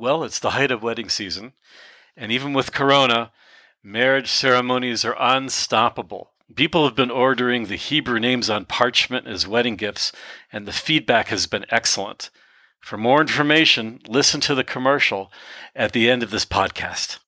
Well, it's the height of wedding season, and even with Corona, marriage ceremonies are unstoppable. People have been ordering the Hebrew names on parchment as wedding gifts, and the feedback has been excellent. For more information, listen to the commercial at the end of this podcast.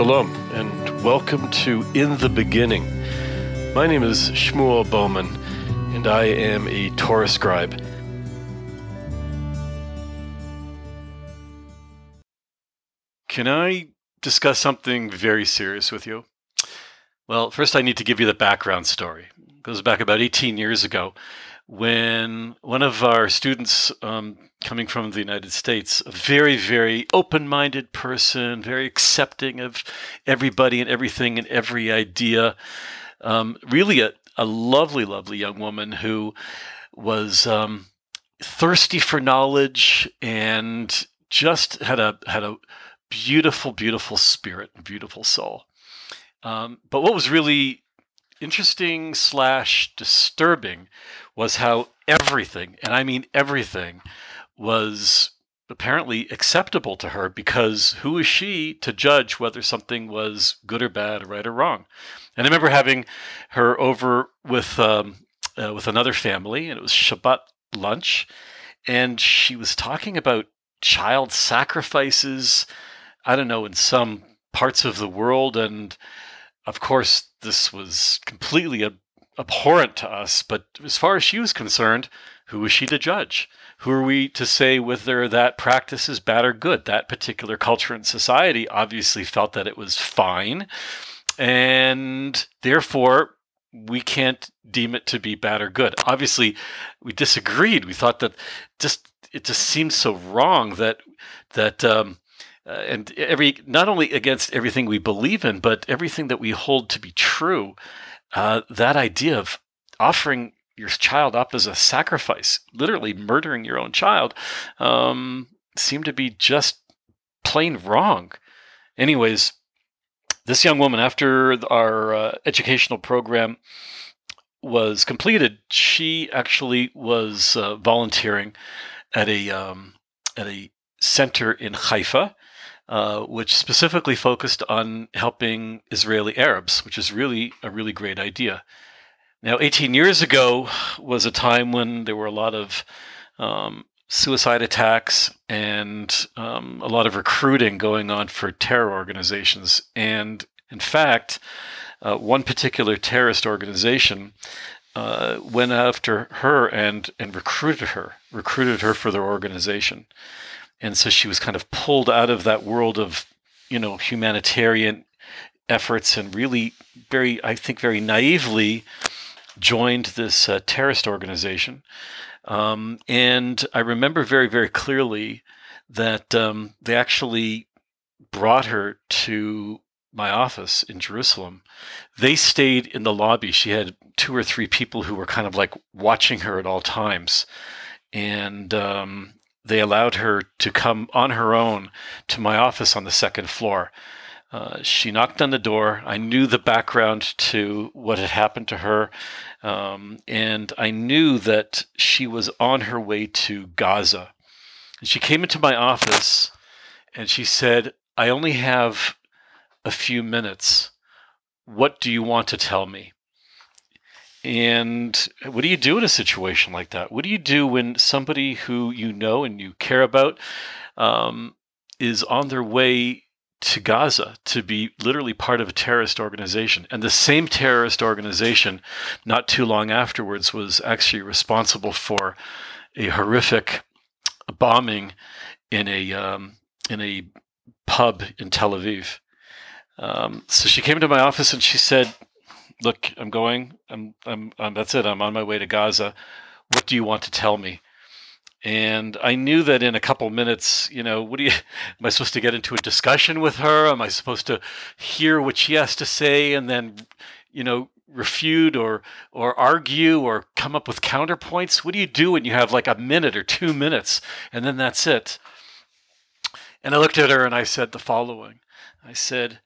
Shalom, and welcome to In the Beginning. My name is Shmuel Bowman, and I am a Torah scribe. Can I discuss something very serious with you? Well, first, I need to give you the background story. It goes back about 18 years ago when one of our students um, coming from the United States, a very, very open minded person, very accepting of everybody and everything and every idea, um, really a, a lovely, lovely young woman who was um, thirsty for knowledge and just had a had a beautiful, beautiful spirit, and beautiful soul. Um, but what was really interesting slash disturbing was how everything, and I mean everything, was apparently acceptable to her because who is she to judge whether something was good or bad, right or wrong? And I remember having her over with um, uh, with another family, and it was Shabbat lunch, and she was talking about child sacrifices. I don't know in some parts of the world, and of course this was completely ab- abhorrent to us, but as far as she was concerned, who was she to judge? Who are we to say whether that practice is bad or good? That particular culture and society obviously felt that it was fine, and therefore we can't deem it to be bad or good. Obviously, we disagreed. We thought that just it just seemed so wrong that that um, uh, and every not only against everything we believe in, but everything that we hold to be true. Uh, that idea of offering your child up as a sacrifice, literally murdering your own child, um, seemed to be just plain wrong. Anyways, this young woman, after our uh, educational program was completed, she actually was uh, volunteering at a um, at a center in Haifa uh, which specifically focused on helping Israeli Arabs, which is really a really great idea. Now, 18 years ago was a time when there were a lot of um, suicide attacks and um, a lot of recruiting going on for terror organizations. And in fact, uh, one particular terrorist organization uh, went after her and and recruited her, recruited her for their organization and so she was kind of pulled out of that world of you know humanitarian efforts and really very i think very naively joined this uh, terrorist organization. Um, and i remember very very clearly that um, they actually brought her to my office in jerusalem. They stayed in the lobby. She had two or three people who were kind of like watching her at all times. And um, they allowed her to come on her own to my office on the second floor. Uh, she knocked on the door. I knew the background to what had happened to her. Um, and I knew that she was on her way to Gaza. And she came into my office and she said, I only have a few minutes. What do you want to tell me? And what do you do in a situation like that? What do you do when somebody who you know and you care about um, is on their way to Gaza to be literally part of a terrorist organization? And the same terrorist organization, not too long afterwards, was actually responsible for a horrific bombing in a um, in a pub in Tel Aviv. Um, so she came to my office and she said, look, I'm going. I'm, I'm, I'm, that's it. I'm on my way to Gaza. What do you want to tell me? And I knew that in a couple minutes, you know, what do you, am I supposed to get into a discussion with her? Am I supposed to hear what she has to say and then, you know, refute or, or argue or come up with counterpoints? What do you do when you have like a minute or two minutes and then that's it? And I looked at her and I said the following I said,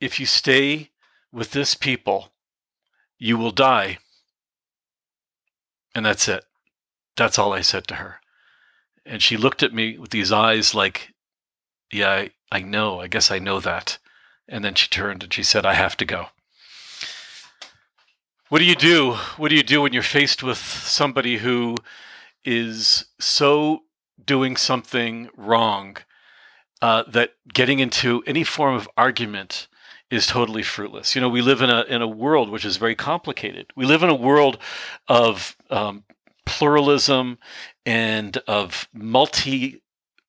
If you stay with this people, you will die. And that's it. That's all I said to her. And she looked at me with these eyes like, Yeah, I, I know. I guess I know that. And then she turned and she said, I have to go. What do you do? What do you do when you're faced with somebody who is so doing something wrong uh, that getting into any form of argument is totally fruitless. You know, we live in a in a world which is very complicated. We live in a world of um, pluralism and of multi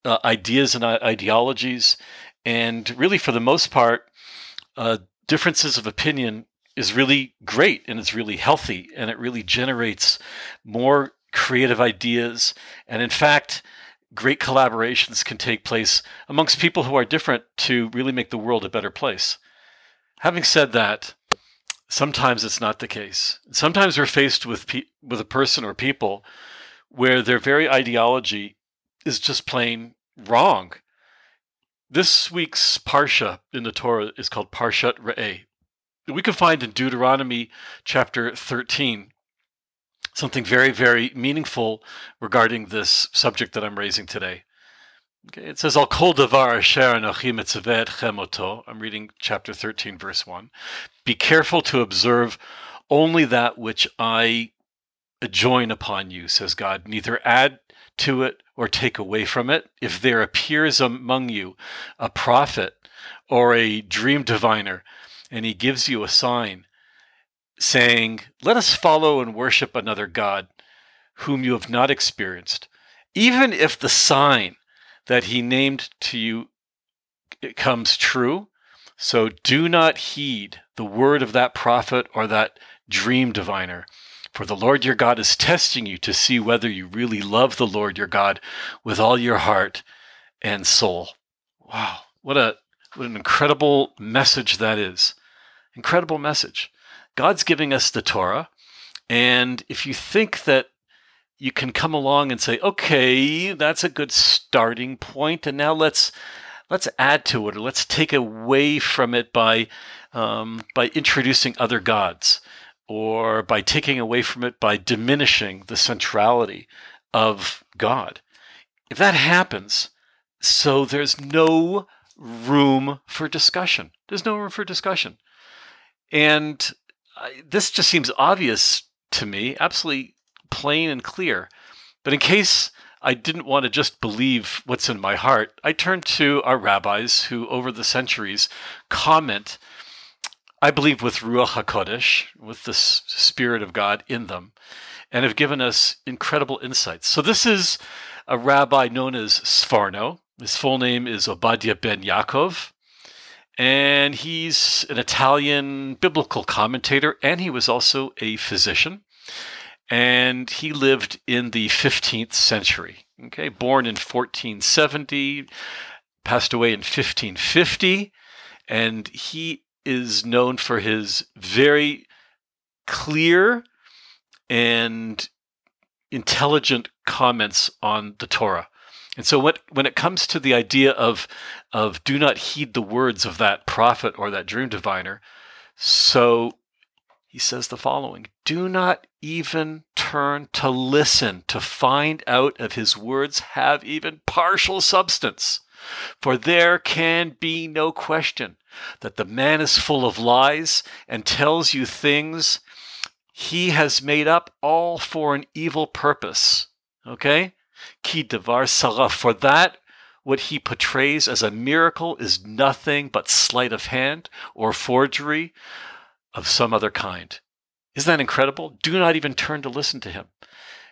uh, ideas and ideologies, and really, for the most part, uh, differences of opinion is really great and it's really healthy and it really generates more creative ideas. And in fact, great collaborations can take place amongst people who are different to really make the world a better place. Having said that, sometimes it's not the case. Sometimes we're faced with pe- with a person or people where their very ideology is just plain wrong. This week's parsha in the Torah is called Parshat Re'eh, we can find in Deuteronomy chapter 13 something very, very meaningful regarding this subject that I'm raising today. Okay, it says, Al kol davar asher anochi chemoto. I'm reading chapter 13, verse 1. Be careful to observe only that which I adjoin upon you, says God. Neither add to it or take away from it. If there appears among you a prophet or a dream diviner, and he gives you a sign saying, Let us follow and worship another God whom you have not experienced. Even if the sign that he named to you comes true, so do not heed the word of that prophet or that dream diviner. For the Lord your God is testing you to see whether you really love the Lord your God with all your heart and soul. Wow, what a what an incredible message that is. Incredible message. God's giving us the Torah. And if you think that you can come along and say, okay, that's a good starting point, and now let's let's add to it, or let's take away from it by um, by introducing other gods, or by taking away from it by diminishing the centrality of God. If that happens, so there's no room for discussion. There's no room for discussion. And I, this just seems obvious to me, absolutely plain and clear. But in case I didn't want to just believe what's in my heart, I turned to our rabbis who, over the centuries, comment, I believe, with Ruach HaKodesh, with the Spirit of God in them, and have given us incredible insights. So this is a rabbi known as Sforno. His full name is Obadiah ben Yaakov and he's an Italian biblical commentator, and he was also a physician. And he lived in the 15th century. Okay, born in 1470, passed away in 1550, and he is known for his very clear and intelligent comments on the Torah. And so what, when it comes to the idea of, of do not heed the words of that prophet or that dream diviner, so he says the following Do not even turn to listen to find out if his words have even partial substance. For there can be no question that the man is full of lies and tells you things he has made up all for an evil purpose. Okay? Ki devar sarah. For that, what he portrays as a miracle is nothing but sleight of hand or forgery of some other kind. Isn't that incredible? Do not even turn to listen to him.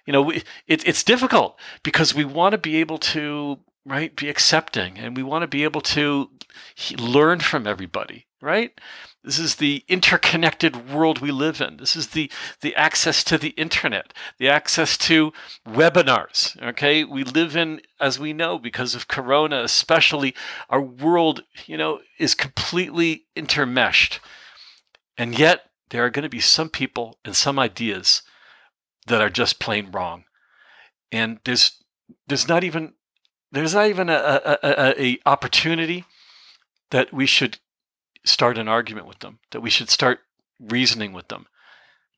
You know, it, it's difficult because we want to be able to, right, be accepting and we want to be able to learn from everybody, right? This is the interconnected world we live in. This is the, the access to the internet, the access to webinars. Okay. We live in, as we know, because of Corona, especially, our world, you know, is completely intermeshed. And yet, there are going to be some people and some ideas that are just plain wrong. And there's there's not even there's not even a, a, a, a opportunity that we should start an argument with them, that we should start reasoning with them,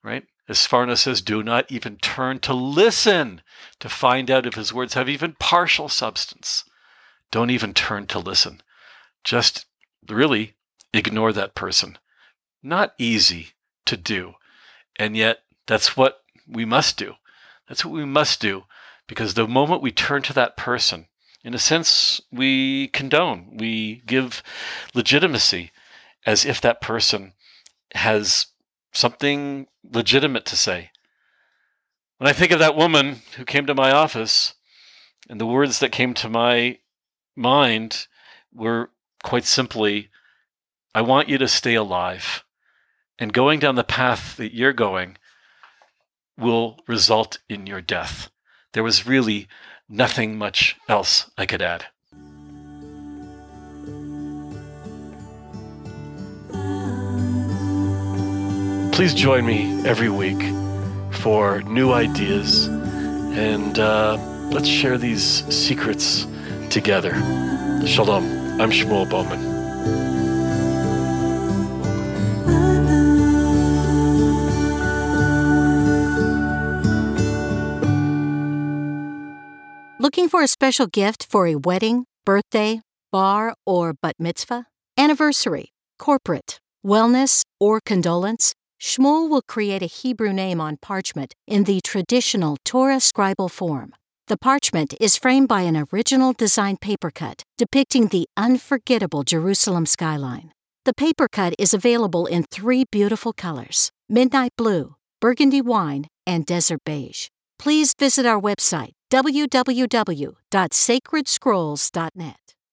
right? As Sforno says, do not even turn to listen to find out if his words have even partial substance. Don't even turn to listen. Just really ignore that person. Not easy to do. And yet, that's what we must do. That's what we must do because the moment we turn to that person, in a sense, we condone, we give legitimacy as if that person has something legitimate to say. When I think of that woman who came to my office, and the words that came to my mind were quite simply, I want you to stay alive. And going down the path that you're going will result in your death. There was really nothing much else I could add. Please join me every week for new ideas and uh, let's share these secrets together. Shalom. I'm Shmuel Bowman. Looking for a special gift for a wedding, birthday, bar, or bat mitzvah? Anniversary, corporate, wellness, or condolence? Shmuel will create a Hebrew name on parchment in the traditional Torah scribal form. The parchment is framed by an original design paper cut depicting the unforgettable Jerusalem skyline. The paper cut is available in three beautiful colors midnight blue, burgundy wine, and desert beige. Please visit our website www.sacredscrolls.net.